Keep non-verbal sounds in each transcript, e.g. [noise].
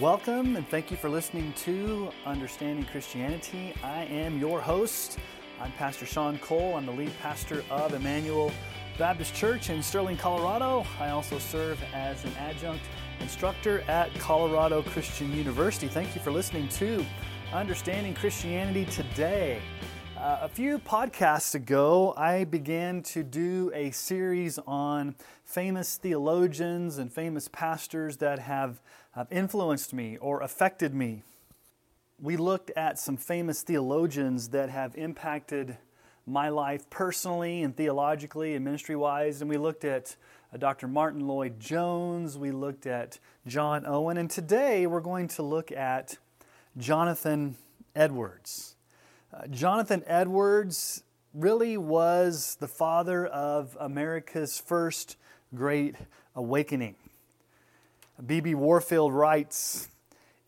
Welcome and thank you for listening to Understanding Christianity. I am your host. I'm Pastor Sean Cole. I'm the lead pastor of Emmanuel Baptist Church in Sterling, Colorado. I also serve as an adjunct instructor at Colorado Christian University. Thank you for listening to Understanding Christianity today. Uh, a few podcasts ago, I began to do a series on famous theologians and famous pastors that have influenced me or affected me. We looked at some famous theologians that have impacted my life personally and theologically and ministry wise, and we looked at uh, Dr. Martyn Lloyd-Jones, we looked at John Owen, and today we're going to look at Jonathan Edwards. Uh, Jonathan Edwards really was the father of America's first great awakening. B.B. Warfield writes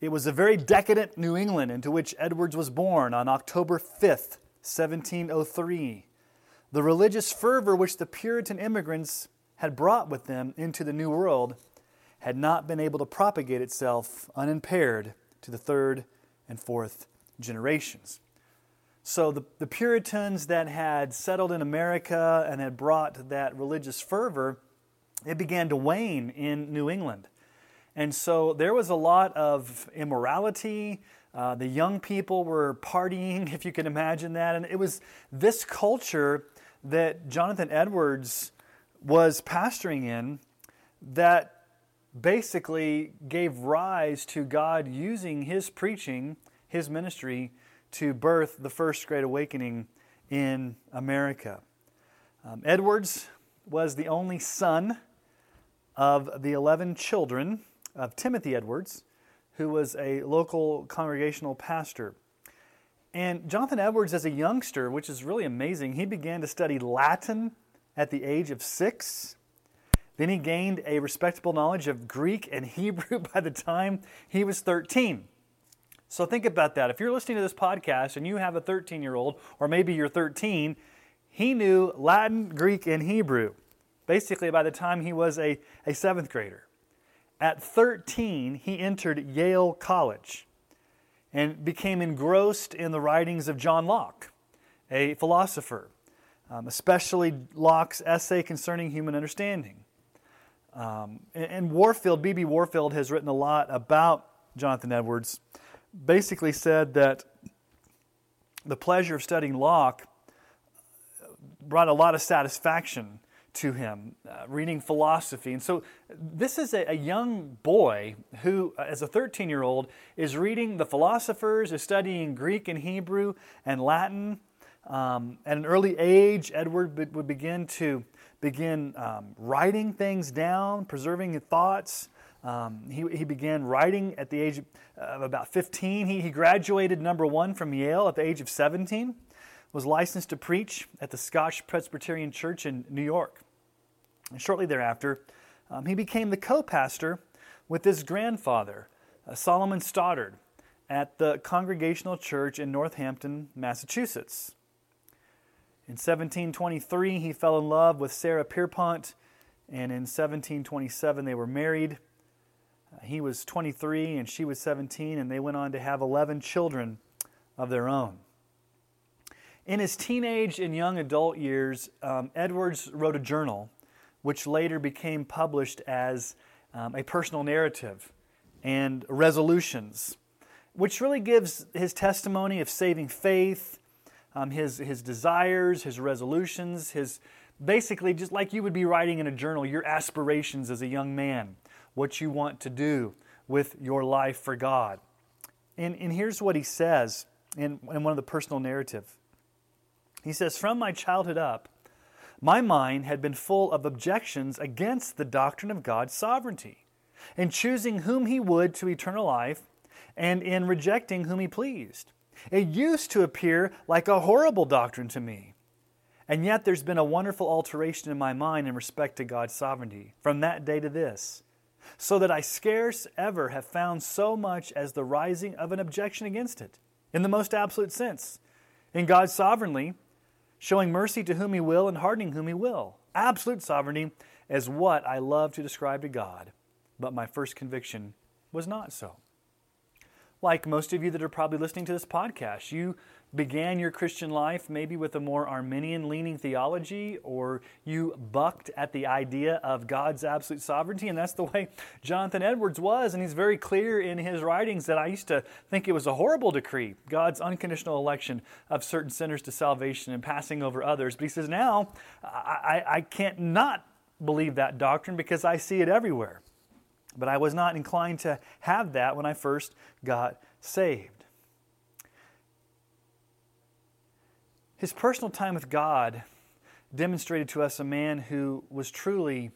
It was a very decadent New England into which Edwards was born on October 5th, 1703. The religious fervor which the Puritan immigrants had brought with them into the New World had not been able to propagate itself unimpaired to the third and fourth generations. So the, the Puritans that had settled in America and had brought that religious fervor, it began to wane in New England. And so there was a lot of immorality. Uh, the young people were partying, [laughs] if you can imagine that. And it was this culture that Jonathan Edwards was pastoring in that basically gave rise to God using his preaching, his ministry, to birth the first great awakening in America. Um, Edwards was the only son of the 11 children of Timothy Edwards, who was a local congregational pastor. And Jonathan Edwards, as a youngster, which is really amazing, he began to study Latin at the age of six. Then he gained a respectable knowledge of Greek and [laughs] Hebrew by the time he was 13. So think about that. If you're listening to this podcast and you have a 13 year old, or maybe you're 13, he knew Latin, Greek, and Hebrew basically by the time he was a, a seventh grader. At 13, he entered Yale College and became engrossed in the writings of John Locke, a philosopher, um, especially Locke's essay concerning human understanding. Um, and, and Warfield, B.B. Warfield, has written a lot about Jonathan Edwards basically said that the pleasure of studying Locke brought a lot of satisfaction to him, uh, reading philosophy. And so, this is a, a young boy who, uh, as a 13 year old, is reading the philosophers, is studying Greek and Hebrew and Latin. Um, at an early age, Edward would begin to begin um, writing things down, preserving his thoughts. Um, he, he began writing at the age of about 15. He, he graduated number one from Yale at the age of 17, was licensed to preach at the Scotch Presbyterian Church in New York. And shortly thereafter, um, he became the co pastor with his grandfather, uh, Solomon Stoddard, at the Congregational Church in Northampton, Massachusetts. In 1723, he fell in love with Sarah Pierpont, and in 1727, they were married. He was 23 and she was 17, and they went on to have 11 children of their own. In his teenage and young adult years, um, Edwards wrote a journal, which later became published as um, a personal narrative and resolutions, which really gives his testimony of saving faith, um, his, his desires, his resolutions, his basically just like you would be writing in a journal, your aspirations as a young man what you want to do with your life for God. And, and here's what he says in, in one of the personal narrative. He says, From my childhood up, my mind had been full of objections against the doctrine of God's sovereignty, in choosing whom he would to eternal life, and in rejecting whom he pleased. It used to appear like a horrible doctrine to me. And yet there's been a wonderful alteration in my mind in respect to God's sovereignty from that day to this so that I scarce ever have found so much as the rising of an objection against it, in the most absolute sense. In God's sovereignly, showing mercy to whom He will and hardening whom He will. Absolute sovereignty is what I love to describe to God, but my first conviction was not so. like most of you that are probably listening to this podcast. You began your Christian life maybe with a more Arminian leaning theology, or you bucked at the idea of God's absolute sovereignty, and that's the way Jonathan Edwards was. And he's very clear in his writings that I used to think it was a horrible decree, God's unconditional election of certain sinners to salvation and passing over others. But he says, now I, I can't not believe that doctrine because I see it everywhere. But I was not inclined to have that when I first got saved. His personal time with God demonstrated to us a man who was truly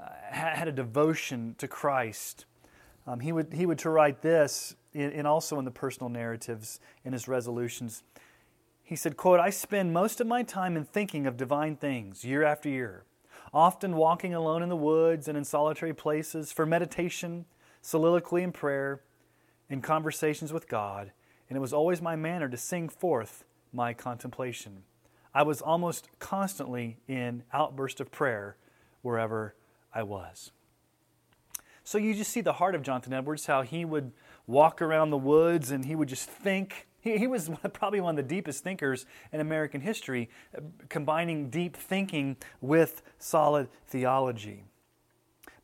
uh, had a devotion to Christ. Um, he would he would to write this, and also in the personal narratives in his resolutions. He said, "quote I spend most of my time in thinking of divine things year after year, often walking alone in the woods and in solitary places for meditation, soliloquy, and prayer, in conversations with God. And it was always my manner to sing forth." My contemplation. I was almost constantly in outburst of prayer wherever I was. So you just see the heart of Jonathan Edwards, how he would walk around the woods and he would just think. He, he was [laughs] probably one of the deepest thinkers in American history, combining deep thinking with solid theology.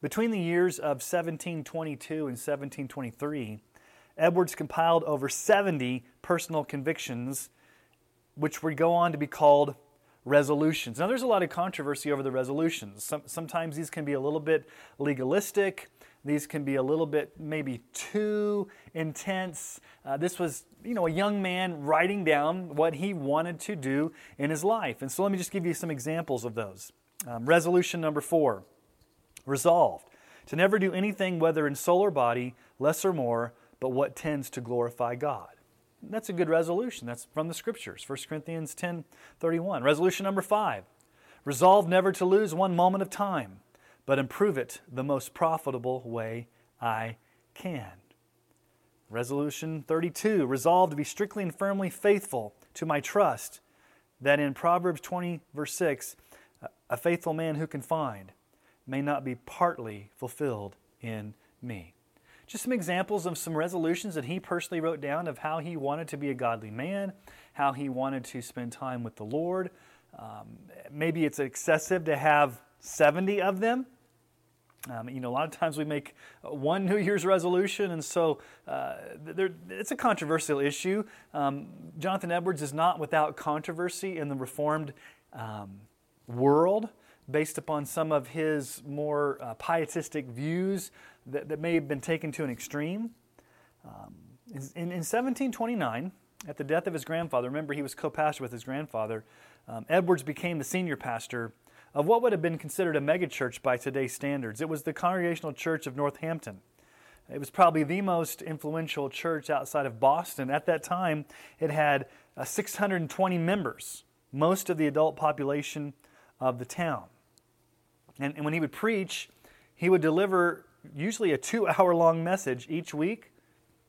Between the years of 1722 and 1723, Edwards compiled over 70 personal convictions which would go on to be called resolutions. Now, there's a lot of controversy over the resolutions. Some, sometimes these can be a little bit legalistic. These can be a little bit maybe too intense. Uh, this was, you know, a young man writing down what he wanted to do in his life. And so let me just give you some examples of those. Um, resolution number four resolved to never do anything, whether in soul or body, less or more, but what tends to glorify God. That's a good resolution. That's from the scriptures, 1 Corinthians 10 31. Resolution number five resolve never to lose one moment of time, but improve it the most profitable way I can. Resolution 32 resolve to be strictly and firmly faithful to my trust, that in Proverbs 20, verse 6, a faithful man who can find may not be partly fulfilled in me. Just some examples of some resolutions that he personally wrote down of how he wanted to be a godly man, how he wanted to spend time with the Lord. Um, maybe it's excessive to have 70 of them. Um, you know, a lot of times we make one New Year's resolution, and so uh, there, it's a controversial issue. Um, Jonathan Edwards is not without controversy in the Reformed um, world based upon some of his more uh, pietistic views that, that may have been taken to an extreme. Um, in, in 1729, at the death of his grandfather, remember he was co pastor with his grandfather, um, Edwards became the senior pastor of what would have been considered a megachurch by today's standards. It was the Congregational Church of Northampton. It was probably the most influential church outside of Boston. At that time, it had uh, 620 members, most of the adult population of the town. And, and when he would preach, he would deliver usually a two hour long message each week.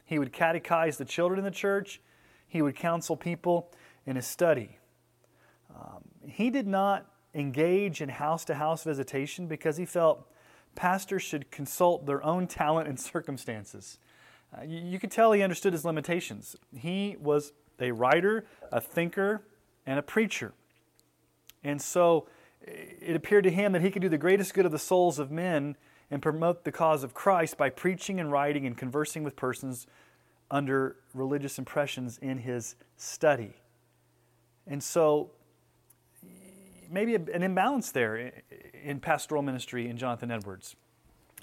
He would catechize the children in the church, he would counsel people in his study. Um, he did not engage in house to house visitation because he felt pastors should consult their own talent and [laughs] circumstances. Uh, you, you could tell he understood his limitations. He was a writer, a thinker, and a preacher. And so it appeared to him that he could do the greatest good of the souls of men and promote the cause of Christ by preaching and writing and conversing with persons under religious impressions in his study. And so, maybe an imbalance there in pastoral ministry in Jonathan Edwards.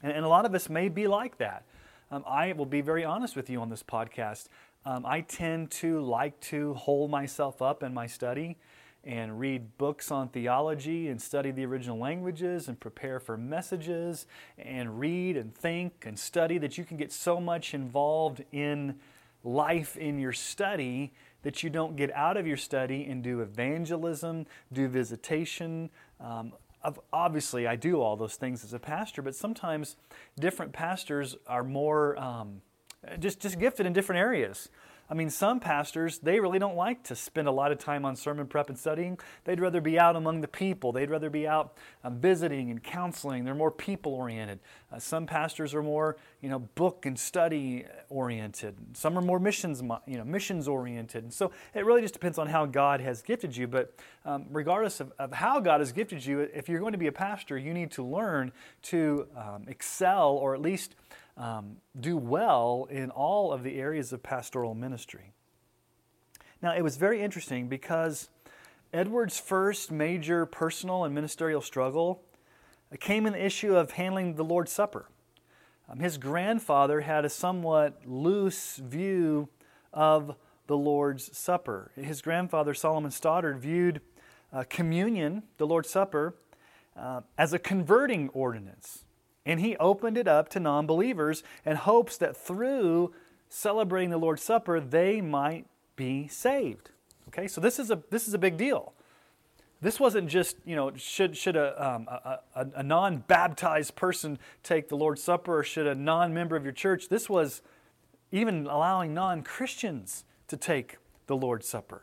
And a lot of us may be like that. Um, I will be very honest with you on this podcast. Um, I tend to like to hold myself up in my study and read books on theology and study the original languages and prepare for messages and read and think and study that you can get so much involved in life in your study that you don't get out of your study and do evangelism, do visitation. Um, obviously, I do all those things as a pastor, but sometimes different pastors are more um, just, just gifted in different areas. I mean, some pastors, they really don't like to spend a lot of time on sermon prep and studying. They'd rather be out among the people. They'd rather be out um, visiting and counseling. They're more people oriented. Uh, some pastors are more, you know, book and study oriented. Some are more missions, you know, missions oriented. And so it really just depends on how God has gifted you. But um, regardless of, of, how God has gifted you, if you're going to be a pastor, you need to learn to um, excel or at least um, do well in all of the areas of pastoral ministry. Now, it was very interesting because Edward's first major personal and ministerial struggle came in the issue of handling the Lord's Supper. Um, his grandfather had a somewhat loose view of the Lord's Supper. His grandfather, Solomon Stoddard, viewed uh, communion, the Lord's Supper, uh, as a converting ordinance. And he opened it up to non believers in hopes that through celebrating the Lord's Supper, they might be saved. Okay, so this is a, this is a big deal. This wasn't just, you know, should, should a, um, a, a, a non baptized person take the Lord's Supper or should a non member of your church? This was even allowing non Christians to take the Lord's Supper.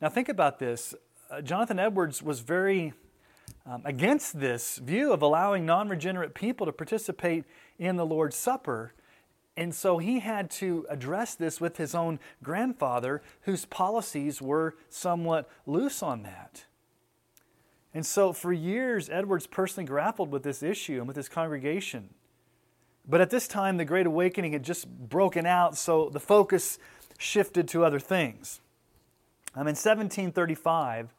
Now, think about this. Uh, Jonathan Edwards was very um, against this view of allowing non regenerate people to participate in the Lord's Supper. And so he had to address this with his own grandfather, whose policies were somewhat loose on that. And so for years, Edwards personally grappled with this issue and with his congregation. But at this time, the Great Awakening had just broken out, so the focus shifted to other things. Um, in 1735,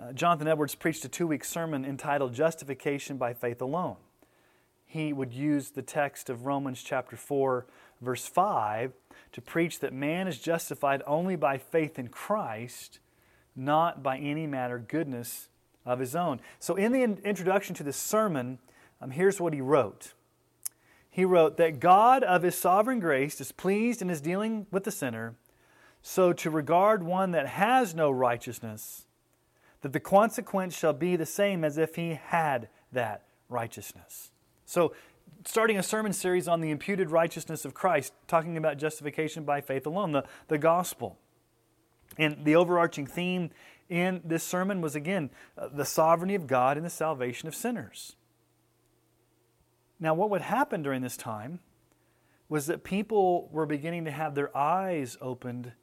uh, Jonathan Edwards preached a two week sermon entitled Justification by Faith Alone. He would use the text of Romans chapter 4, verse 5, to preach that man is justified only by faith in Christ, not by any matter goodness of his own. So, in the in- introduction to this sermon, um, here's what he wrote. He wrote that God of his sovereign grace is pleased in his dealing with the sinner, so to regard one that has no righteousness that the consequence shall be the same as if he had that righteousness. So, starting a sermon series on the imputed righteousness of Christ, talking about justification by faith alone, the, the gospel. And the overarching theme in this sermon was again uh, the sovereignty of God and the salvation of sinners. Now, what would happen during this time was that people were beginning to have their eyes opened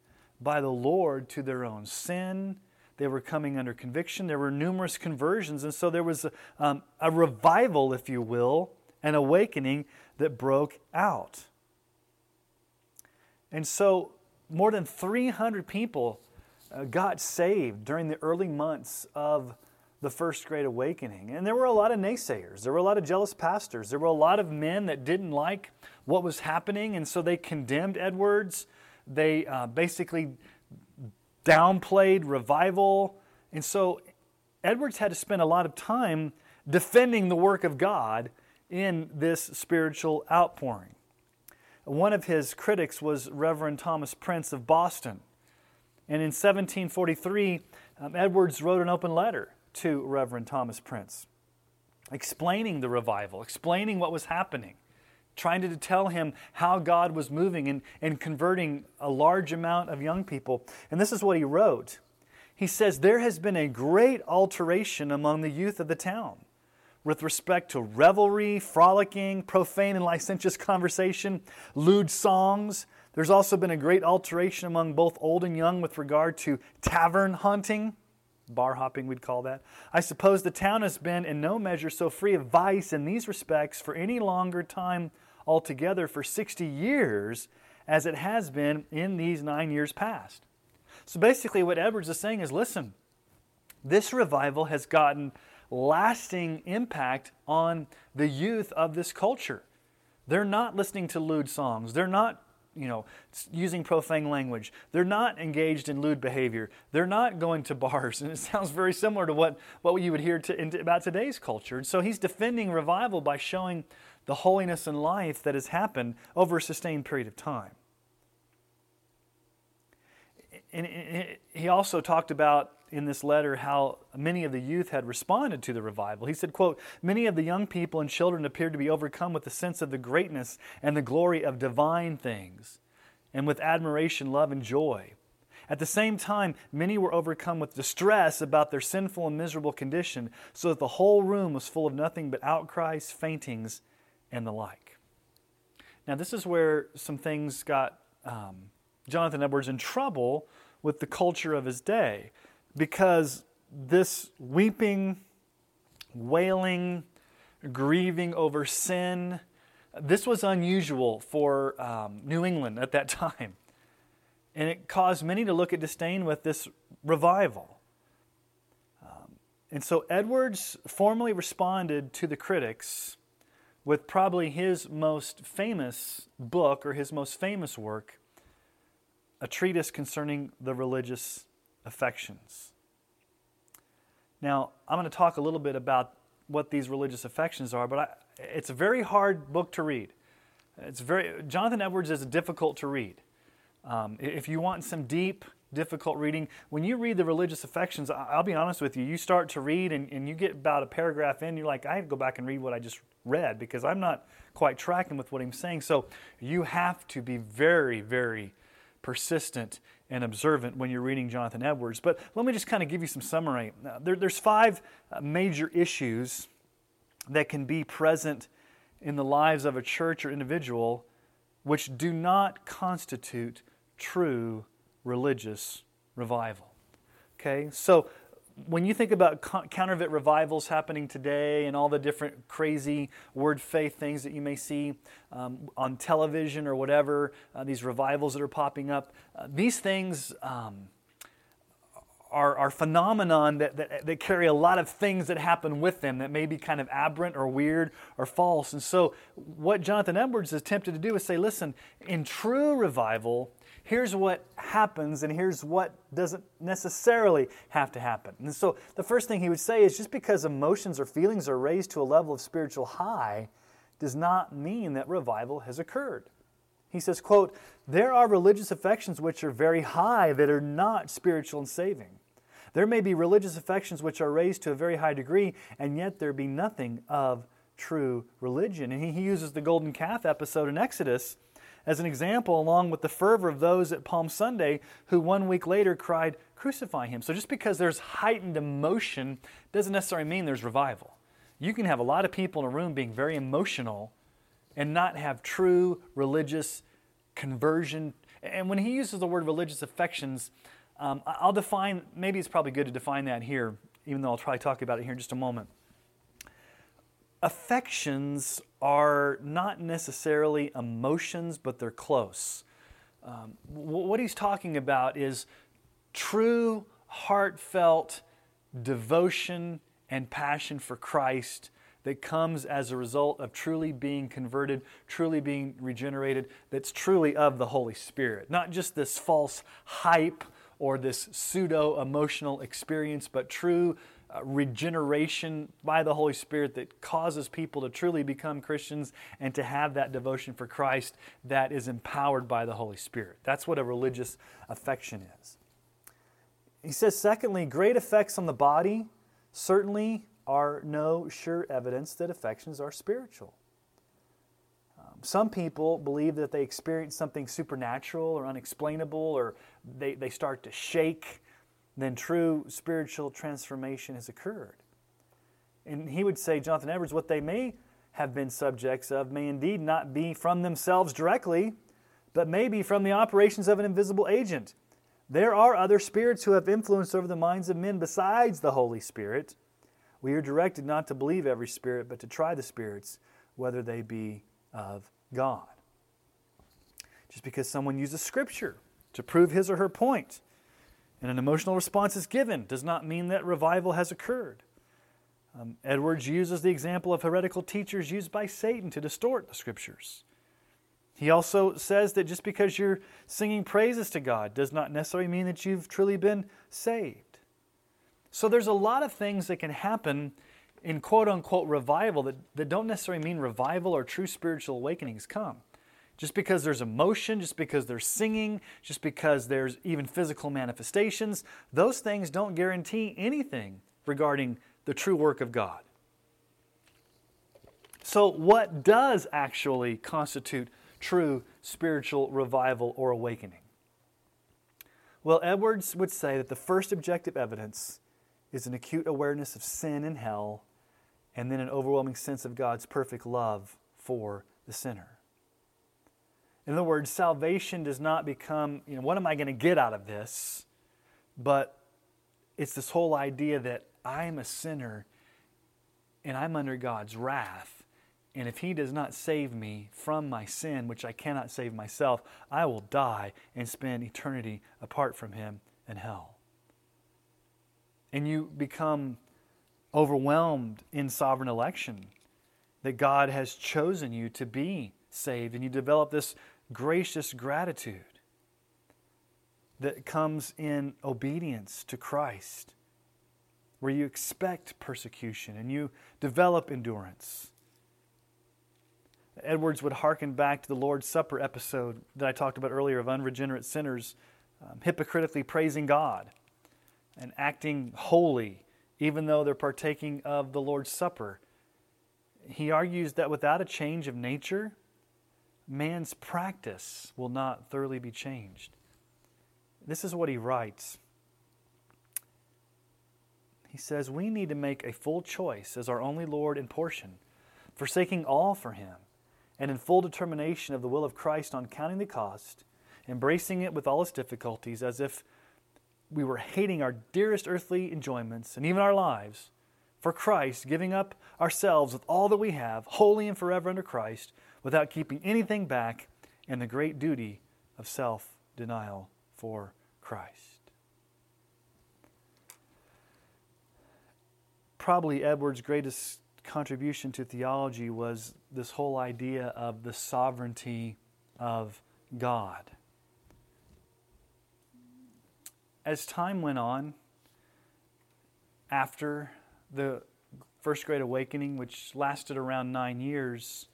by the Lord to their own sin they were coming under conviction. There were numerous conversions. And so there was a, um, a revival, if you will, an awakening that broke out. And so more than 300 people uh, got saved during the early months of the First Great Awakening. And there were a lot of naysayers. There were a lot of jealous pastors. There were a lot of men that didn't like what was happening, and so they condemned Edwards. They uh, basically downplayed revival. And so Edwards had to spend a lot of time defending the work of God in this spiritual outpouring. One of his critics was Reverend Thomas Prince of Boston. And in 1743, um, Edwards wrote an open letter to Reverend Thomas Prince, explaining the revival, explaining what was happening trying to tell him how God was moving and, and converting a large amount of young people. And this is what he wrote. He says, There has been a great alteration among the youth of the town with respect to revelry, frolicking, profane and licentious conversation, lewd songs. There's also been a great alteration among both old and young with regard to tavern hunting, bar hopping, we'd call that. I suppose the town has been in no measure so free of vice in these respects for any longer time altogether for 60 years as it has been in these nine years past. So basically, what Edwards is saying is listen, this revival has gotten lasting impact on the youth of this culture. They're not listening to lewd songs. They're not, you know, using profane language. They're not engaged in lewd behavior. They're not going to bars. [laughs] And it sounds very similar to what, what you would hear to, in, about today's culture. And so he's defending revival by showing the holiness and life that has happened over a sustained period of time. And he also talked about in this letter how many of the youth had responded to the revival. He said, quote, Many of the young people and children appeared to be overcome with the sense of the greatness and the glory of divine things. and with admiration, love, and joy. At the same time, many were overcome with distress about their sinful and miserable condition, so that the whole room was full of nothing but outcries, faintings, and the like. Now, this is where some things got um, Jonathan Edwards in trouble with the culture of his day, because this weeping, wailing, grieving over sin, this was unusual for um, New England at that [laughs] time. And it caused many to look at disdain with this revival. Um, and so Edwards formally responded to the critics with probably his most famous book or his most famous work, a treatise concerning the religious affections. Now, I'm going to talk a little bit about what these religious affections are, but I, it's a very hard book to read. It's very Jonathan Edwards is difficult to read. Um, if you want some deep, difficult reading, when you read the religious affections, I'll be honest with you, you start to read and, and you get about a paragraph in, you're like, I have to go back and read what I just read because I'm not quite tracking with what I'm saying. So you have to be very, very persistent and observant when you're reading Jonathan Edwards. But let me just kind of give you some summary. There, there's five uh, major issues that can be present in the lives of a church or individual which do not constitute true religious revival. Okay, so when you think about counterfeit revivals happening today and all the different crazy word faith things that you may see um, on television or whatever, uh, these revivals that are popping up, uh, these things um, are, are phenomenon that, that, that carry a lot of things that happen with them that may be kind of aberrant or weird or false. And so, what Jonathan Edwards is tempted to do is say, listen, in true revival, here's what happens and here's what doesn't necessarily have to happen. And so the first thing he would say is just because emotions or feelings are raised to a level of spiritual high does not mean that revival has occurred. He says, quote, there are religious affections which are very high that are not spiritual and saving. There may be religious affections which are raised to a very high degree, and yet there be nothing of true religion. And he, he uses the golden calf episode in Exodus as an example, along with the fervor of those at Palm Sunday who one week later cried, Crucify him. So just because there's heightened emotion doesn't necessarily mean there's revival. You can have a lot of people in a room being very emotional and not have true religious conversion. And when he uses the word religious affections, um, I'll define, maybe it's probably good to define that here, even though I'll try to talk about it here in just a moment affections are not necessarily emotions, but they're close. Um, what he's talking about is true, heartfelt devotion and passion for Christ that comes as a result of truly being converted, truly being regenerated, that's truly of the Holy Spirit. Not just this false hype or this pseudo emotional experience, but true regeneration by the Holy Spirit that causes people to truly become Christians and to have that devotion for Christ that is empowered by the Holy Spirit. That's what a religious affection is. He says, secondly, great effects on the body certainly are no sure evidence that affections are spiritual. Um, some people believe that they experience something supernatural or unexplainable, or they, they start to shake then true spiritual transformation has occurred. And he would say, Jonathan Edwards, what they may have been subjects of may indeed not be from themselves directly, but may be from the operations of an invisible agent. There are other spirits who have influence over the minds of men besides the Holy Spirit. We are directed not to believe every spirit, but to try the spirits, whether they be of God. Just because someone uses Scripture to prove his or her point and an emotional response is given does not mean that revival has occurred. Um, Edwards uses the example of heretical teachers used by Satan to distort the scriptures. He also says that just because you're singing praises to God does not necessarily mean that you've truly been saved. So there's a lot of things that can happen in quote unquote revival that, that don't necessarily mean revival or true spiritual awakenings come. Just because there's emotion, just because there's singing, just because there's even physical manifestations, those things don't guarantee anything regarding the true work of God. So, what does actually constitute true spiritual revival or awakening? Well, Edwards would say that the first objective evidence is an acute awareness of sin and hell, and then an overwhelming sense of God's perfect love for the sinner. In other words, salvation does not become, you know, what am I going to get out of this? But it's this whole idea that I am a sinner and I'm under God's wrath. And if He does not save me from my sin, which I cannot save myself, I will die and spend eternity apart from Him in hell. And you become overwhelmed in sovereign election that God has chosen you to be saved, and you develop this gracious gratitude that comes in obedience to Christ, where you expect persecution and you develop endurance. Edwards would hearken back to the Lord's Supper episode that I talked about earlier of unregenerate sinners um, hypocritically praising God and acting holy, even though they're partaking of the Lord's Supper. He argues that without a change of nature, man's practice will not thoroughly be changed. This is what he writes. He says, We need to make a full choice as our only Lord and portion, forsaking all for Him, and in full determination of the will of Christ on counting the cost, embracing it with all its difficulties, as if we were hating our dearest earthly enjoyments and even our lives, for Christ, giving up ourselves with all that we have, wholly and forever under Christ, without keeping anything back, and the great duty of self denial for Christ. Probably Edwards' greatest contribution to theology was this whole idea of the sovereignty of God. As time went on, after the First Great Awakening, which lasted around nine years,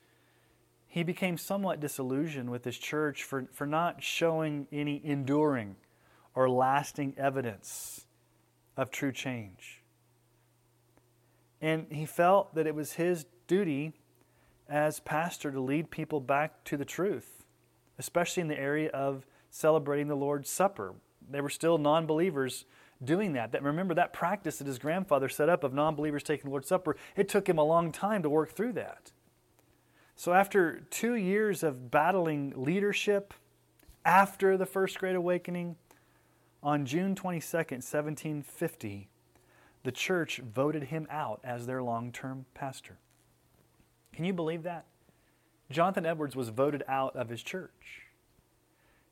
he became somewhat disillusioned with his church for, for not showing any enduring or lasting evidence of true change. And he felt that it was his duty as pastor to lead people back to the truth, especially in the area of celebrating the Lord's Supper. They were still non believers doing that. That remember that practice that his grandfather set up of non believers taking the Lord's Supper, it took him a long time to work through that. So, after two years of battling leadership after the First Great Awakening, on June 22, 1750, the church voted him out as their long term pastor. Can you believe that? Jonathan Edwards was voted out of his church.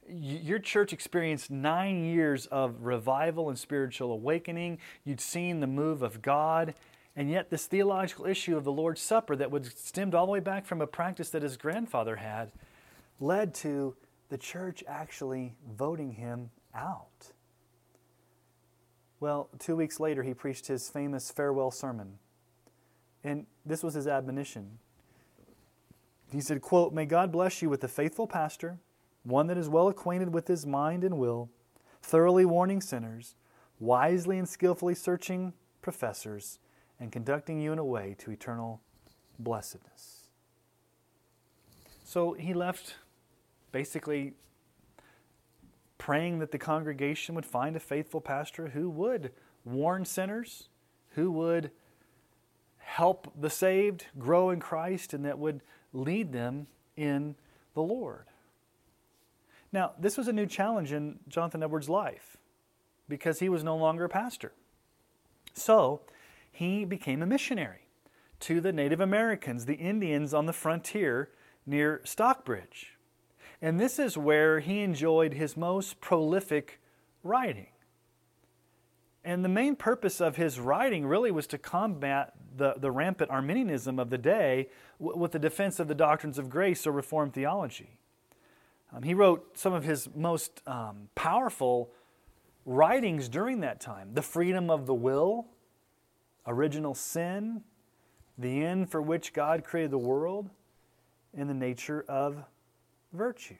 Your church experienced nine years of revival and spiritual awakening. You'd seen the move of God, and yet, this theological issue of the Lord's Supper that was stemmed all the way back from a practice that his grandfather had led to the church actually voting him out. Well, two weeks later, he preached his famous farewell sermon. And this was his admonition. He said, quote, May God bless you with a faithful pastor, one that is well acquainted with his mind and will, thoroughly warning sinners, wisely and skillfully searching professors, and conducting you in a way to eternal blessedness. So he left basically praying that the congregation would find a faithful pastor who would warn sinners, who would help the saved grow in Christ, and that would lead them in the Lord. Now, this was a new challenge in Jonathan Edwards' life because he was no longer a pastor. So, he became a missionary to the Native Americans, the Indians on the frontier near Stockbridge. And this is where he enjoyed his most prolific writing. And the main purpose of his writing really was to combat the, the rampant Arminianism of the day w- with the defense of the doctrines of grace or Reformed theology. Um, he wrote some of his most um, powerful writings during that time The Freedom of the Will, original sin, the end for which God created the world, and the nature of virtue.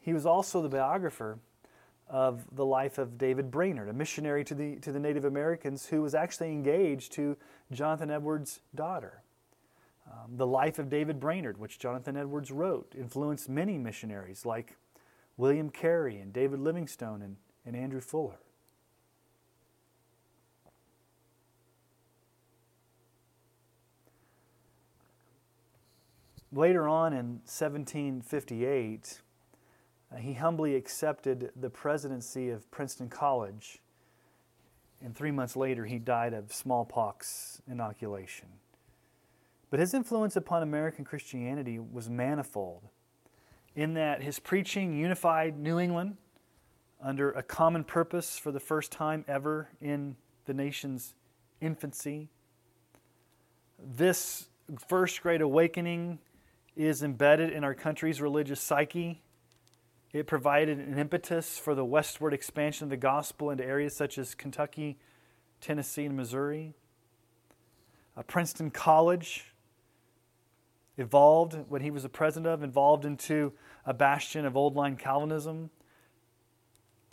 He was also the biographer of the life of David Brainerd, a missionary to the, to the Native Americans who was actually engaged to Jonathan Edwards' daughter. Um, the Life of David Brainerd, which Jonathan Edwards wrote, influenced many missionaries like William Carey and David Livingstone and, and Andrew Fuller. Later on in 1758, uh, he humbly accepted the presidency of Princeton College, and three months later, he died of smallpox inoculation. But his influence upon American Christianity was manifold, in that his preaching unified New England under a common purpose for the first time ever in the nation's infancy. This first great awakening is embedded in our country's religious psyche. It provided an impetus for the westward expansion of the gospel into areas such as Kentucky, Tennessee, and Missouri. Uh, Princeton College evolved, what he was the president of, evolved into a bastion of old line Calvinism,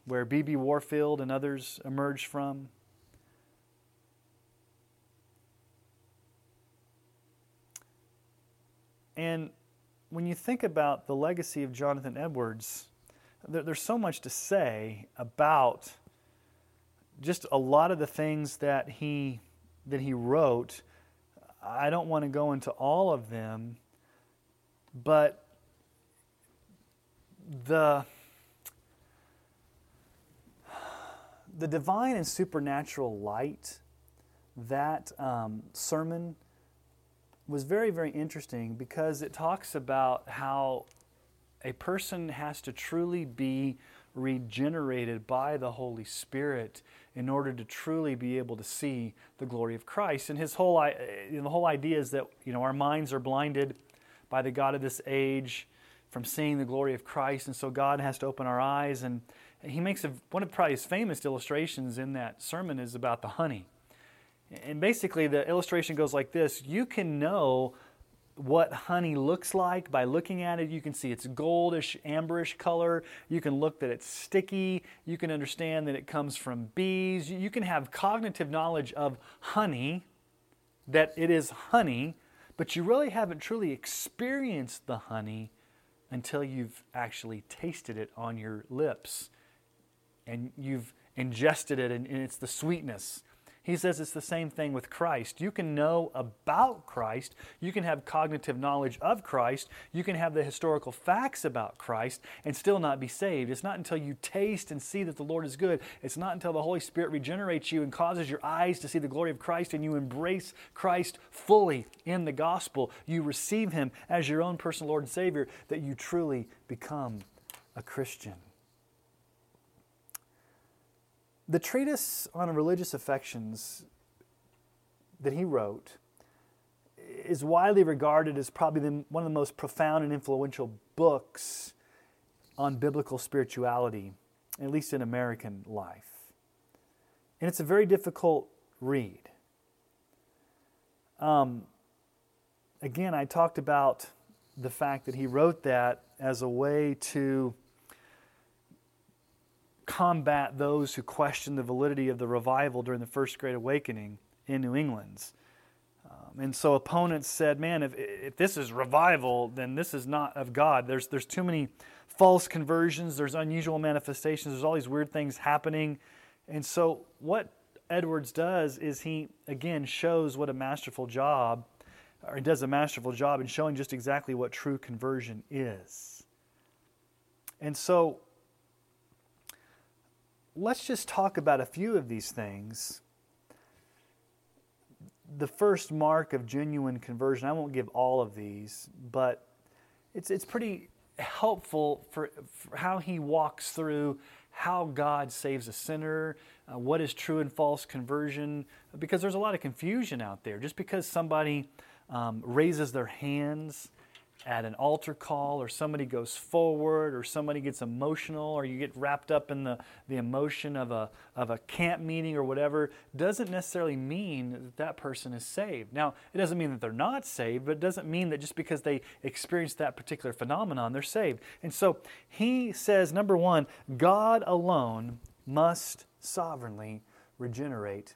where B.B. Warfield and others emerged from. And when you think about the legacy of Jonathan Edwards, there, there's so much to say about just a lot of the things that he that he wrote. I don't want to go into all of them, but the the divine and supernatural light that um, sermon was very, very interesting because it talks about how a person has to truly be regenerated by the Holy Spirit in order to truly be able to see the glory of Christ. And his whole, you know, the whole idea is that you know our minds are blinded by the God of this age from seeing the glory of Christ, and so God has to open our eyes. And he makes a, one of probably his famous illustrations in that sermon is about the honey. And basically, the illustration goes like this You can know what honey looks like by looking at it. You can see it's goldish, amberish color. You can look that it's sticky. You can understand that it comes from bees. You can have cognitive knowledge of honey, that it is honey, but you really haven't truly experienced the honey until you've actually tasted it on your lips and you've ingested it, and, it's the sweetness he says it's the same thing with Christ. You can know about Christ, you can have cognitive knowledge of Christ, you can have the historical facts about Christ and still not be saved. It's not until you taste and see that the Lord is good, it's not until the Holy Spirit regenerates you and causes your eyes to see the glory of Christ and you embrace Christ fully in the gospel, you receive Him as your own personal Lord and Savior, that you truly become a Christian. The treatise on religious affections that he wrote is widely regarded as probably the, one of the most profound and influential books on biblical spirituality, at least in American life. And it's a very difficult read. Um, again, I talked about the fact that he wrote that as a way to combat those who question the validity of the revival during the First Great Awakening in New England. Um, and so opponents said, man, if, if this is revival, then this is not of God. There's, there's too many false conversions, there's unusual manifestations, there's all these weird things happening. And so what Edwards does is he, again, shows what a masterful job, or he does a masterful job in showing just exactly what true conversion is. And so let's just talk about a few of these things. The first mark of genuine conversion, I won't give all of these, but it's, it's pretty helpful for, for how he walks through how God saves a sinner, uh, what is true and false conversion, because there's a lot of confusion out there. Just because somebody um, raises their hands at an altar call or somebody goes forward or somebody gets emotional or you get wrapped up in the, the emotion of a, of a camp meeting or whatever doesn't necessarily mean that that person is saved. Now, it doesn't mean that they're not saved, but it doesn't mean that just because they experience that particular phenomenon, they're saved. And so he says, number one, God alone must sovereignly regenerate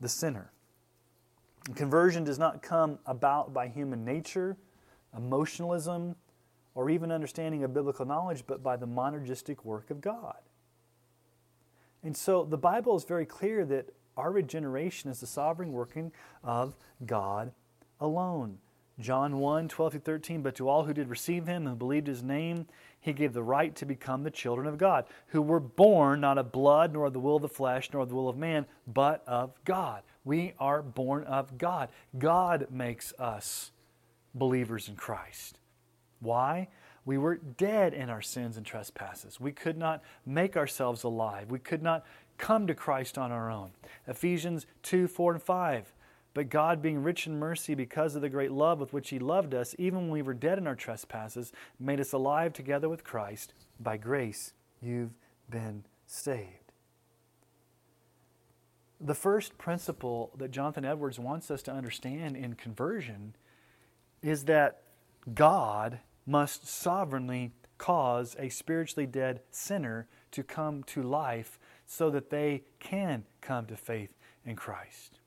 the sinner. Conversion does not come about by human nature, emotionalism, or even understanding of biblical knowledge, but by the monergistic work of God. And so the Bible is very clear that our regeneration is the sovereign working of God alone. John 1 12 through 13. But to all who did receive him and believed his name, he gave the right to become the children of God, who were born not of blood, nor of the will of the flesh, nor of the will of man, but of God. We are born of God. God makes us believers in Christ. Why? We were dead in our sins and trespasses. We could not make ourselves alive. We could not come to Christ on our own. Ephesians 2 4 and 5. But God, being rich in mercy because of the great love with which He loved us, even when we were dead in our trespasses, made us alive together with Christ. By grace, you've been saved. The first principle that Jonathan Edwards wants us to understand in conversion is that God must sovereignly cause a spiritually dead sinner to come to life so that they can come to faith in Christ.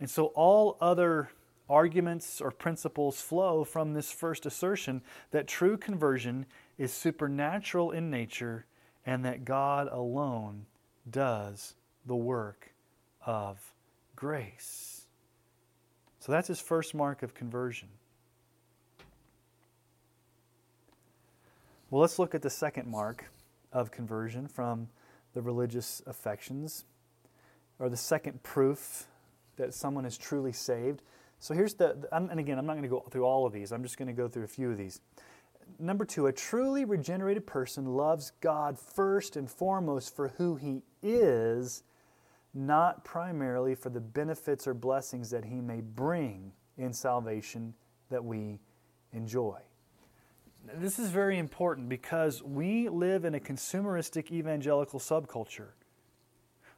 And so all other arguments or principles flow from this first assertion that true conversion is supernatural in nature and that God alone does the work of grace. So that's his first mark of conversion. Well, let's look at the second mark of conversion from the religious affections, or the second proof that someone is truly saved. So here's the, and again, I'm not going to go through all of these, I'm just going to go through a few of these. Number two, a truly regenerated person loves God first and foremost for who He is, not primarily for the benefits or blessings that He may bring in salvation that we enjoy. This is very important because we live in a consumeristic evangelical subculture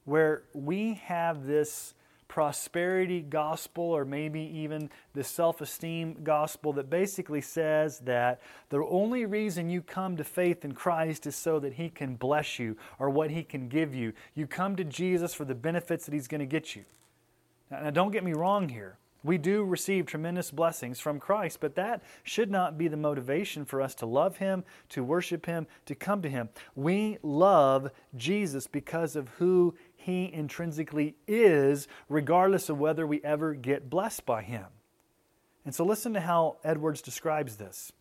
where we have this prosperity gospel or maybe even the self esteem gospel that basically says that the only reason you come to faith in Christ is so that He can bless you or what He can give you. You come to Jesus for the benefits that He's going to get you. Now, now don't get me wrong here. We do receive tremendous blessings from Christ, but that should not be the motivation for us to love Him, to worship Him, to come to Him. We love Jesus because of who He intrinsically is, regardless of whether we ever get blessed by Him. And so listen to how Edwards describes this.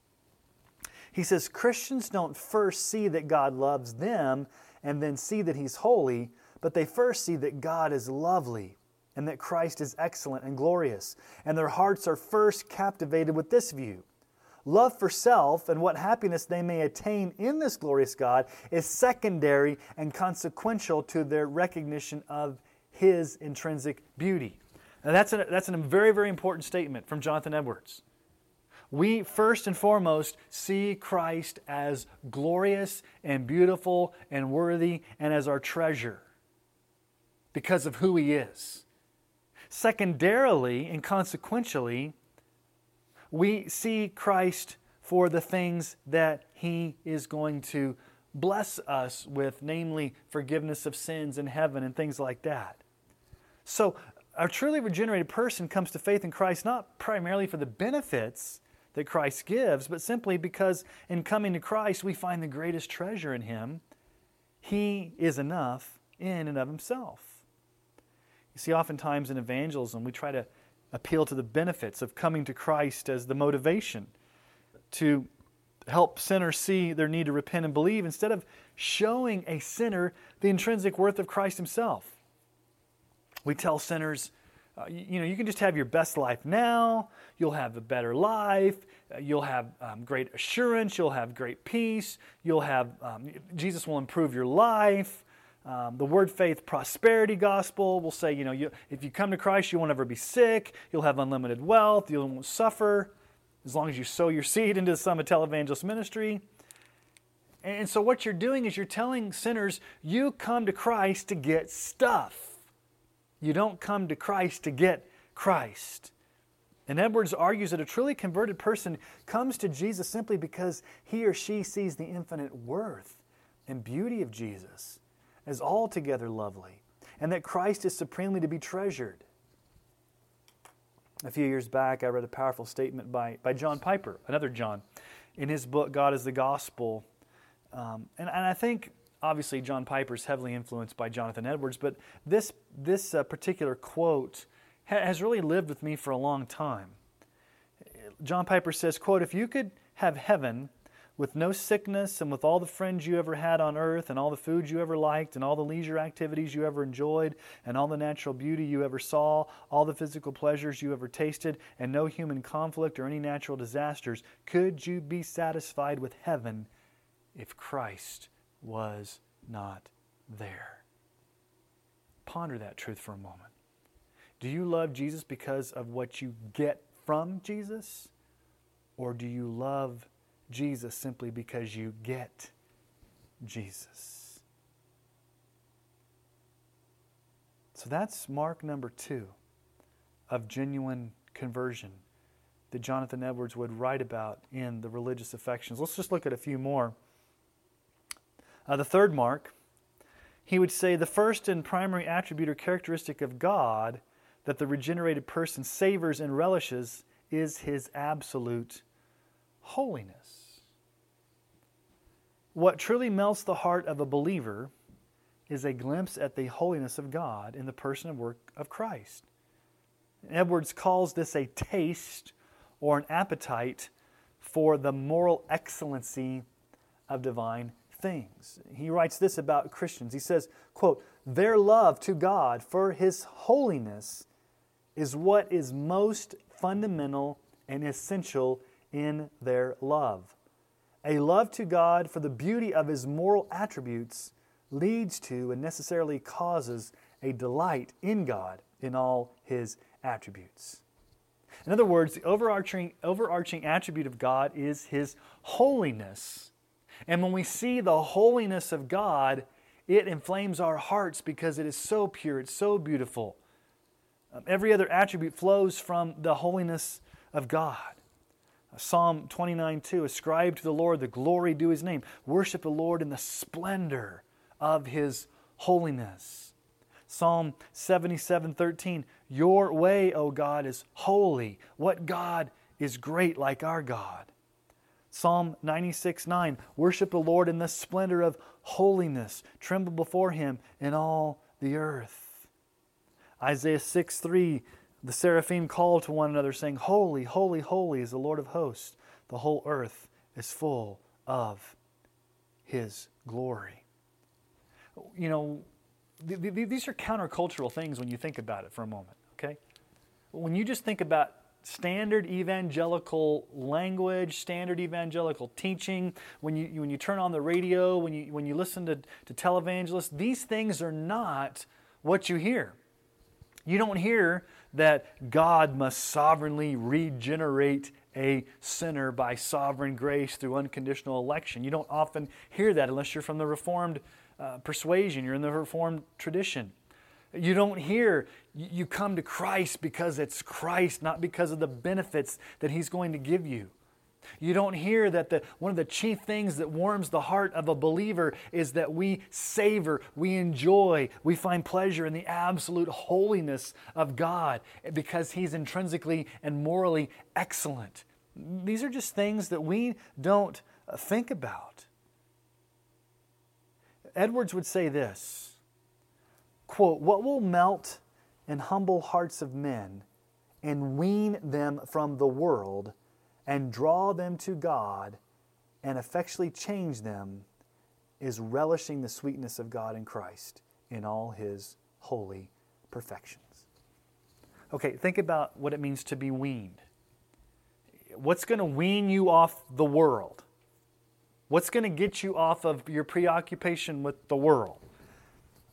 He says Christians don't first see that God loves them and then see that He's holy, but they first see that God is lovely and that Christ is excellent and glorious, and their hearts are first captivated with this view. Love for self and what happiness they may attain in this glorious God is secondary and consequential to their recognition of His intrinsic beauty. Now, that's a, that's a very, very important statement from Jonathan Edwards. We first and foremost see Christ as glorious and beautiful and worthy and as our treasure because of who He is. Secondarily and consequentially, we see Christ for the things that He is going to bless us with, namely forgiveness of sins in heaven and things like that. So, a truly regenerated person comes to faith in Christ not primarily for the benefits that Christ gives, but simply because in coming to Christ we find the greatest treasure in Him. He is enough in and of Himself. You see, oftentimes in evangelism, we try to appeal to the benefits of coming to Christ as the motivation to help sinners see their need to repent and believe instead of showing a sinner the intrinsic worth of Christ Himself. We tell sinners, uh, you, know, you can just have your best life now, you'll have a better life, uh, you'll have um, great assurance, you'll have great peace, you'll have, um, Jesus will improve your life. Um, the word faith prosperity gospel will say, you know, you, if you come to Christ, you won't ever be sick, you'll have unlimited wealth, you won't suffer, as long as you sow your [laughs] seed into some televangelist ministry. And so, what you're doing is you're telling sinners, you come to Christ to get stuff. You don't come to Christ to get Christ. And Edwards argues that a truly converted person comes to Jesus simply because he or she sees the infinite worth and beauty of Jesus as altogether lovely, and that Christ is supremely to be treasured. A few years back, I read a powerful statement by, by John Piper, another John, in his book, God is the Gospel. Um, and, and I think, obviously, John Piper is heavily influenced by Jonathan Edwards, but this, this uh, particular quote ha- has really lived with me for a long time. John Piper says, quote, if you could have heaven with no sickness and with all the friends you ever had on earth and all the foods you ever liked and all the leisure activities you ever enjoyed and all the natural beauty you ever saw, all the physical pleasures you ever tasted and no human conflict or any natural disasters, could you be satisfied with heaven if Christ was not there? Ponder that truth for a moment. Do you love Jesus because of what you get from Jesus? Or do you love Jesus simply because you get Jesus? So that's mark number two of genuine conversion that Jonathan Edwards would write about in the religious affections. Let's just look at a few more. Uh, the third mark, he would say the first and primary attribute or characteristic of God that the regenerated person savors and relishes is his absolute holiness. What truly melts the heart of a believer is a glimpse at the holiness of God in the person and work of Christ. Edwards calls this a taste or an appetite for the moral excellency of divine things. He writes this about Christians. He says, quote, "Their love to God for his holiness is what is most fundamental and essential in their love. A love to God for the beauty of His moral attributes leads to and necessarily causes a delight in God in all His attributes. In other words, the overarching, overarching attribute of God is His holiness. And when we see the holiness of God, it inflames our hearts because it is so pure, it's so beautiful. Um, every other attribute flows from the holiness of God. Psalm 29 2 Ascribe to the Lord the glory due his name. Worship the Lord in the splendor of his holiness. Psalm 77 13 Your way, O God, is holy. What God is great like our God? Psalm 96 9 Worship the Lord in the splendor of holiness. Tremble before him in all the earth. Isaiah 6 3, the seraphim call to one another, saying, Holy, holy, holy is the Lord of hosts. The whole earth is full of his glory. You know, th- th- these are countercultural things when you think about it for a moment, okay? When you just think about standard evangelical language, standard evangelical teaching, when you, when you turn on the radio, when you, when you listen to, to televangelists, these things are not what you hear. You don't hear that God must sovereignly regenerate a sinner by sovereign grace through unconditional election. You don't often hear that unless you're from the Reformed uh, persuasion, you're in the Reformed tradition. You don't hear you come to Christ because it's Christ, not because of the benefits that He's going to give you. You don't hear that the, one of the chief things that warms the heart of a believer is that we savor, we enjoy, we find pleasure in the absolute holiness of God because He's intrinsically and morally excellent. These are just things that we don't uh, think about. Edwards would say this quote, What will melt and humble hearts of men and wean them from the world? And draw them to God and effectually change them is relishing the sweetness of God in Christ in all his holy perfections. Okay, think about what it means to be weaned. What's going to wean you off the world? What's going to get you off of your preoccupation with the world?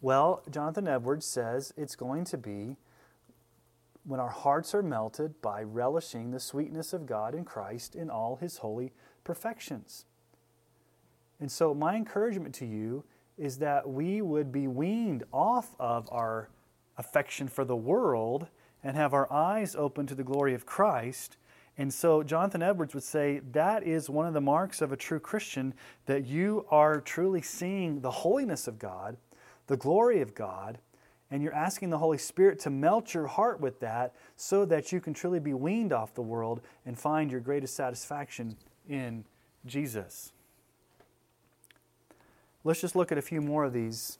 Well, Jonathan Edwards says it's going to be when our hearts are melted by relishing the sweetness of God in Christ in all his holy perfections. And so, my encouragement to you is that we would be weaned off of our affection for the world and have our eyes open to the glory of Christ. And so, Jonathan Edwards would say that is one of the marks of a true Christian that you are truly seeing the holiness of God, the glory of God, And you're asking the Holy Spirit to melt your heart with that so that you can truly be weaned off the world and find your greatest satisfaction in Jesus. Let's just look at a few more of these.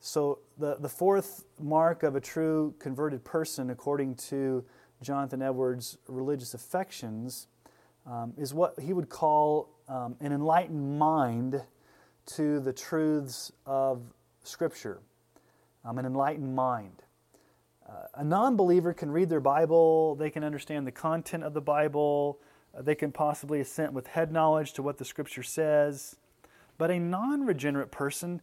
So, the, the fourth mark of a true converted person, according to Jonathan Edwards' religious affections, um, is what he would call um, an enlightened mind to the truths of Scripture, um, an enlightened mind. Uh, a non believer can read their Bible, they can understand the content of the Bible, uh, they can possibly assent with head knowledge to what the Scripture says. But a non regenerate person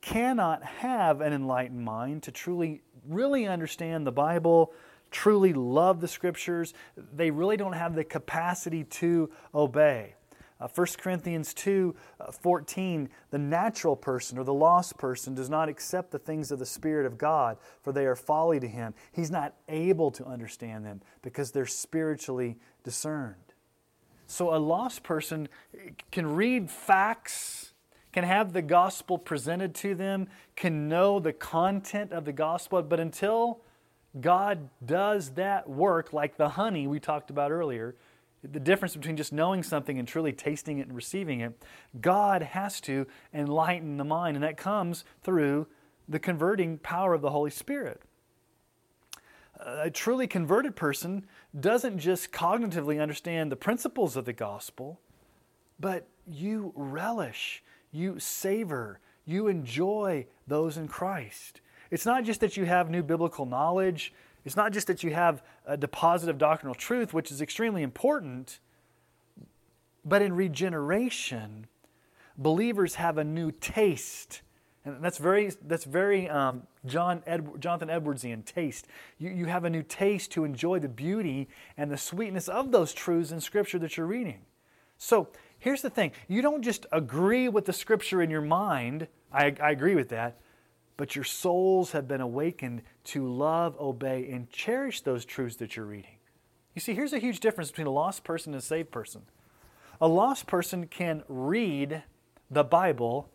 cannot have an enlightened mind to truly, really understand the Bible, truly love the Scriptures. They really don't have the capacity to obey. Uh, 1 Corinthians 2 uh, 14, the natural person or the lost person does not accept the things of the Spirit of God, for they are folly to him. He's not able to understand them because they're spiritually discerned. So a lost person can read facts, can have the gospel presented to them, can know the content of the gospel, but until God does that work, like the honey we talked about earlier, the difference between just knowing something and truly tasting it and receiving it, God has to enlighten the mind, and that comes through the converting power of the Holy Spirit. A truly converted person doesn't just cognitively understand the principles of the gospel, but you relish, you savor, you enjoy those in Christ. It's not just that you have new biblical knowledge, it's not just that you have a deposit of doctrinal truth, which is extremely important, but in regeneration, believers have a new taste. And that's very, that's very um, John Ed, Jonathan Edwardsian taste. You, you have a new taste to enjoy the beauty and the sweetness of those truths in Scripture that you're reading. So here's the thing you don't just agree with the Scripture in your mind, I, I agree with that, but your souls have been awakened to love, obey, and cherish those truths that you're reading. You see, here's a huge difference between a lost person and a saved person. A lost person can read the Bible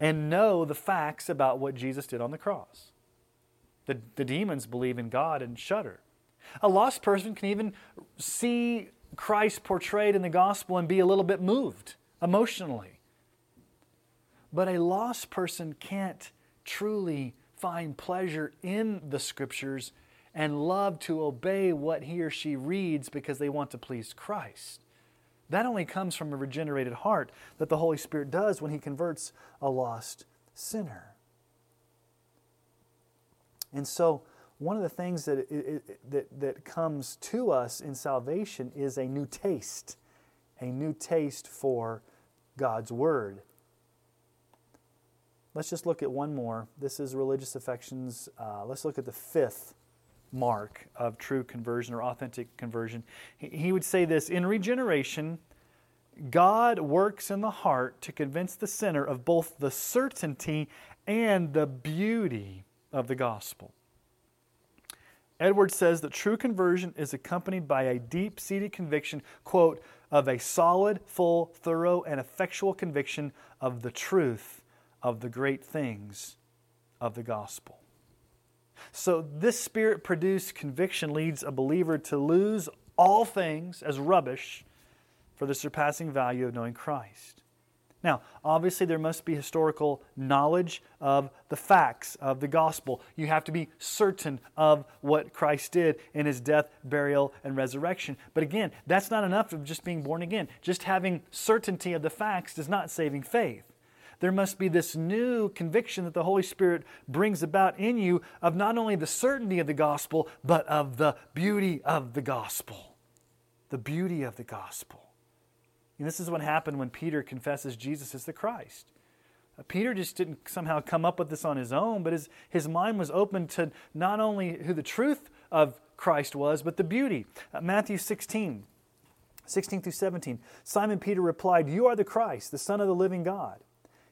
and know the facts about what Jesus did on the cross. The, the demons believe in God and shudder. A lost person can even see Christ portrayed in the gospel and be a little bit moved emotionally. But a lost person can't truly find pleasure in the scriptures and love to obey what he or she reads because they want to please Christ. That only comes from a regenerated heart that the Holy Spirit does when he converts a lost sinner. And so, one of the things that, it, that, that comes to us in salvation is a new taste, a new taste for God's Word. Let's just look at one more. This is religious affections. Uh, let's look at the fifth mark of true conversion or authentic conversion. He, he would say this In regeneration, God works in the heart to convince the sinner of both the certainty and the beauty of the gospel. Edwards says that true conversion is accompanied by a deep seated conviction, quote, of a solid, full, thorough, and effectual conviction of the truth of the great things of the gospel. So, this spirit produced conviction leads a believer to lose all things as rubbish for the surpassing value of knowing Christ. Now, obviously, there must be historical knowledge of the facts of the gospel. You have to be certain of what Christ did in his death, burial, and resurrection. But again, that's not enough of just being born again. Just having certainty of the facts does not saving faith there must be this new conviction that the Holy Spirit brings about in you of not only the certainty of the gospel, but of the beauty of the gospel. The beauty of the gospel. And this is what happened when Peter confesses Jesus as the Christ. Uh, Peter just didn't somehow come up with this on his own, but his, his mind was open to not only who the truth of Christ was, but the beauty. Uh, Matthew 16, 16 through 17. Simon Peter replied, You are the Christ, the Son of the living God.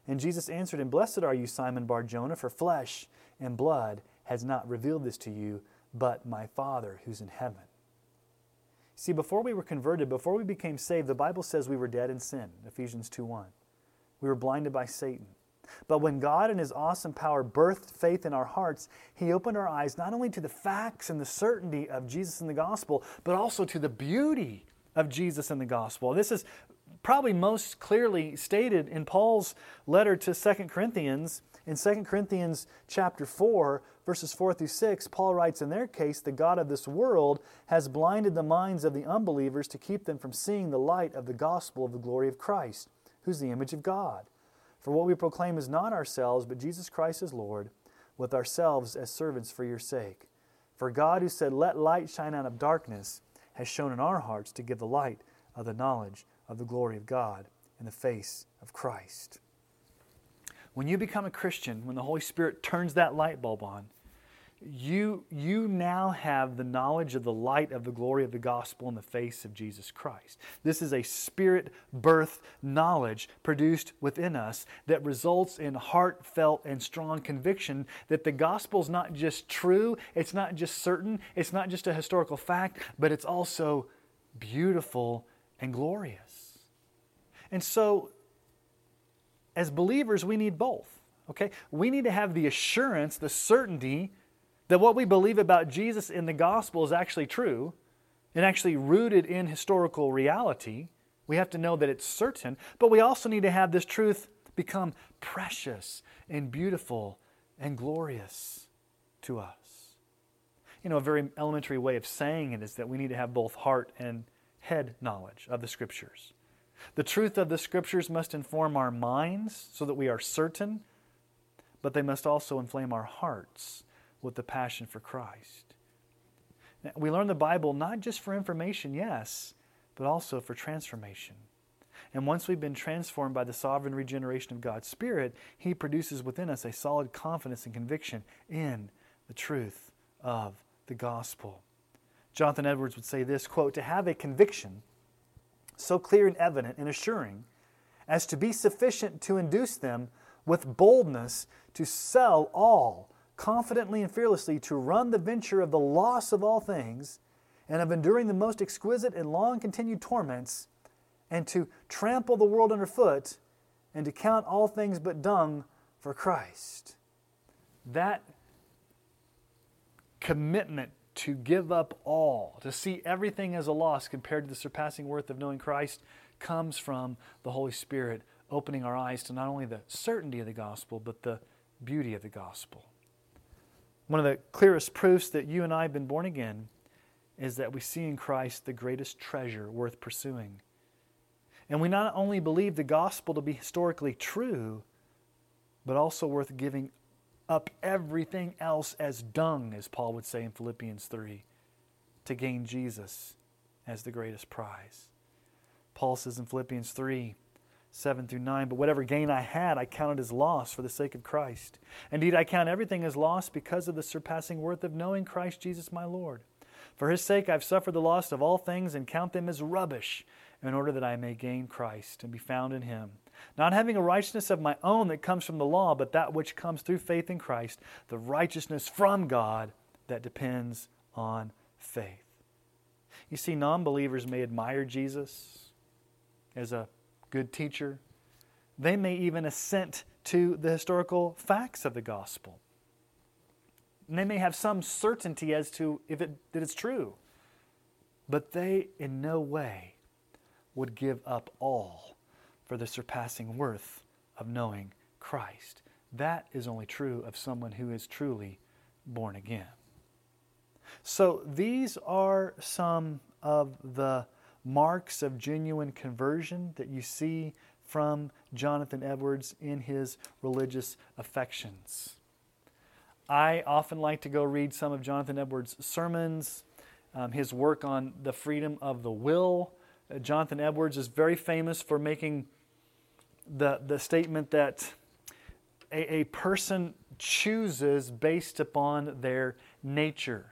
And Jesus answered him, Blessed are you, Simon Bar Jonah, for flesh and blood has not revealed this to you, but my Father who's in heaven. See, before we were converted, before we became saved, the Bible says we were dead in sin, Ephesians 2 1. We were blinded by Satan. But when God in His awesome power birthed faith in our hearts, He opened our eyes not only to the facts and the certainty of Jesus in the gospel, but also to the beauty of Jesus in the gospel. This is probably most clearly stated in Paul's letter to 2 Corinthians. In 2 Corinthians chapter 4, verses 4 through 6, Paul writes, In their case, the God of this world has blinded the minds of the unbelievers to keep them from seeing the light of the gospel of the glory of Christ, who's the image of God. For what we proclaim is not ourselves, but Jesus Christ as Lord, with ourselves as servants for your sake. For God, who said, Let light shine out of darkness, has shown in our hearts to give the light of the knowledge of the glory of God in the face of Christ. When you become a Christian, when the Holy Spirit turns that light bulb on, you, you now have the knowledge of the light of the glory of the gospel in the face of Jesus Christ. This is a spirit birth knowledge produced within us that results in heartfelt and strong conviction that the gospel is not just true, it's not just certain, it's not just a historical fact, but it's also beautiful and glorious. And so, as believers, we need both. Okay? We need to have the assurance, the certainty that what we believe about Jesus in the gospel is actually true and actually rooted in historical reality. We have to know that it's certain, but we also need to have this truth become precious and beautiful and glorious to us. You know, a very elementary way of saying it is that we need to have both heart and head knowledge of the Scriptures. The truth of the Scriptures must inform our minds so that we are certain, but they must also inflame our hearts with the passion for Christ. Now, we learn the Bible not just for information, yes, but also for transformation. And once we've been transformed by the sovereign regeneration of God's Spirit, He produces within us a solid confidence and conviction in the truth of the gospel. Jonathan Edwards would say this quote, To have a conviction so clear and evident and assuring as to be sufficient to induce them with boldness to sell all confidently and fearlessly to run the venture of the loss of all things and of enduring the most exquisite and long continued torments, and to trample the world underfoot and to count all things but dung for Christ. That commitment to give up all, to see everything as a loss compared to the surpassing worth of knowing Christ, comes from the Holy Spirit opening our eyes to not only the certainty of the gospel, but the beauty of the gospel. One of the clearest proofs that you and I have been born again is that we see in Christ the greatest treasure worth pursuing. And we not only believe the gospel to be historically true, but also worth giving up everything else as dung, as Paul would say in Philippians 3, to gain Jesus as the greatest prize. Paul says in Philippians 3, 7 through 9. But whatever gain I had, I counted as loss for the sake of Christ. Indeed, I count everything as loss because of the surpassing worth of knowing Christ Jesus my Lord. For his sake, I've suffered the loss of all things and count them as rubbish, in order that I may gain Christ and be found in him. Not having a righteousness of my own that comes from the law, but that which comes through faith in Christ, the righteousness from God that depends on faith. You see, non believers may admire Jesus as a good teacher. They may even assent to the historical facts of the gospel. And they may have some certainty as to if it, that it's true. But they in no way would give up all for the surpassing worth of knowing Christ. That is only true of someone who is truly born again. So these are some of the marks of genuine conversion that you see from Jonathan Edwards in his religious affections. I often like to go read some of Jonathan Edwards' sermons, um, his work on the freedom of the will. Uh, Jonathan Edwards is very famous for making the, the statement that a, a person chooses based upon their nature.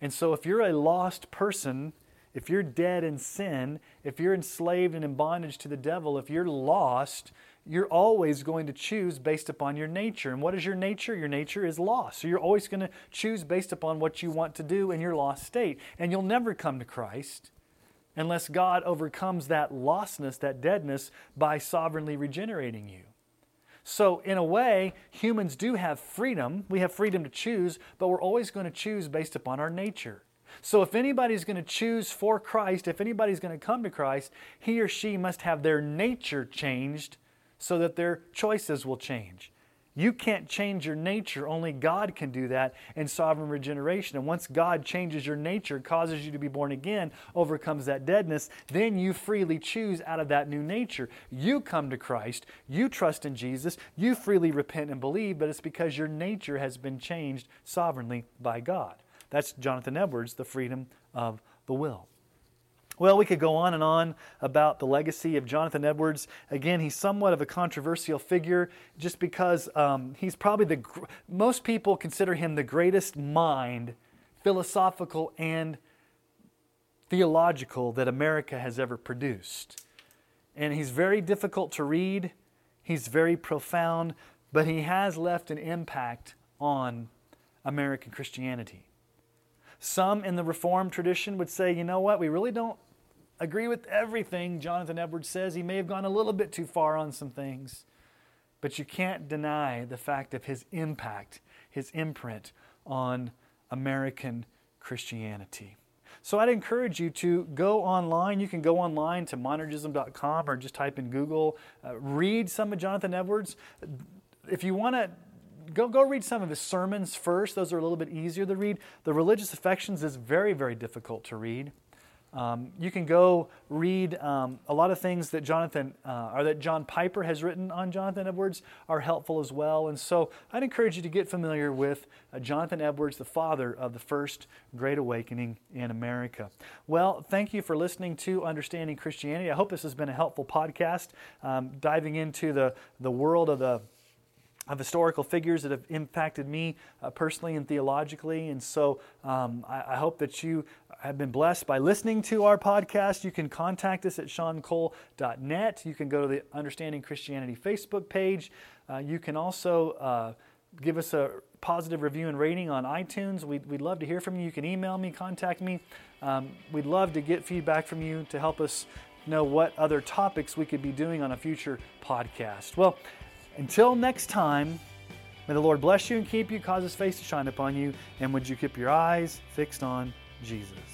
And so, if you're a lost person, if you're dead in sin, if you're enslaved and in bondage to the devil, if you're lost, you're always going to choose based upon your nature. And what is your nature? Your nature is lost. So you're always going to choose based upon what you want to do in your lost state. And you'll never come to Christ unless God overcomes that lostness, that deadness, by sovereignly regenerating you. So, in a way, humans do have freedom. We have freedom to choose, but we're always going to choose based upon our nature. So, if anybody's going to choose for Christ, if anybody's going to come to Christ, he or she must have their nature changed so that their choices will change. You can't change your nature, only God can do that in sovereign regeneration. And once God changes your nature, causes you to be born again, overcomes that deadness, then you freely choose out of that new nature. You come to Christ, you trust in Jesus, you freely repent and believe, but it's because your nature has been changed sovereignly by God. That's Jonathan Edwards, the freedom of the will. Well, we could go on and on about the legacy of Jonathan Edwards. Again, he's somewhat of a controversial figure just because um, he's probably the, most people consider him the greatest mind, philosophical and theological, that America has ever produced. And he's very difficult to read, he's very profound, but he has left an impact on American Christianity. Some in the Reformed tradition would say, you know what, we really don't agree with everything Jonathan Edwards says. He may have gone a little bit too far on some things, but you can't deny the fact of his impact, his imprint on American Christianity. So I'd encourage you to go online. You can go online to monergism.com or just type in Google, uh, read some of Jonathan Edwards. If you want to go, go read some of his sermons first. Those are a little bit easier to read. The Religious Affections is very, very difficult to read. Um, you can go read um, a lot of things that Jonathan uh, or that John Piper has written on Jonathan Edwards are helpful as well. And so I'd encourage you to get familiar with uh, Jonathan Edwards, the father of the first Great Awakening in America. Well, thank you for listening to Understanding Christianity. I hope this has been a helpful podcast, um, diving into the the world of the of historical figures that have impacted me uh, personally and theologically. And so um, I, I, hope that you have been blessed by listening to our podcast. You can contact us at seancole.net. You can go to the Understanding Christianity Facebook page. Uh, you can also uh, give us a positive review and rating on iTunes. We'd, we'd love to hear from you. You can email me, contact me. Um, we'd love to get feedback from you to help us know what other topics we could be doing on a future podcast. Well, until next time, may the Lord bless you and keep you, cause his face to shine upon you, and would you keep your eyes fixed on Jesus?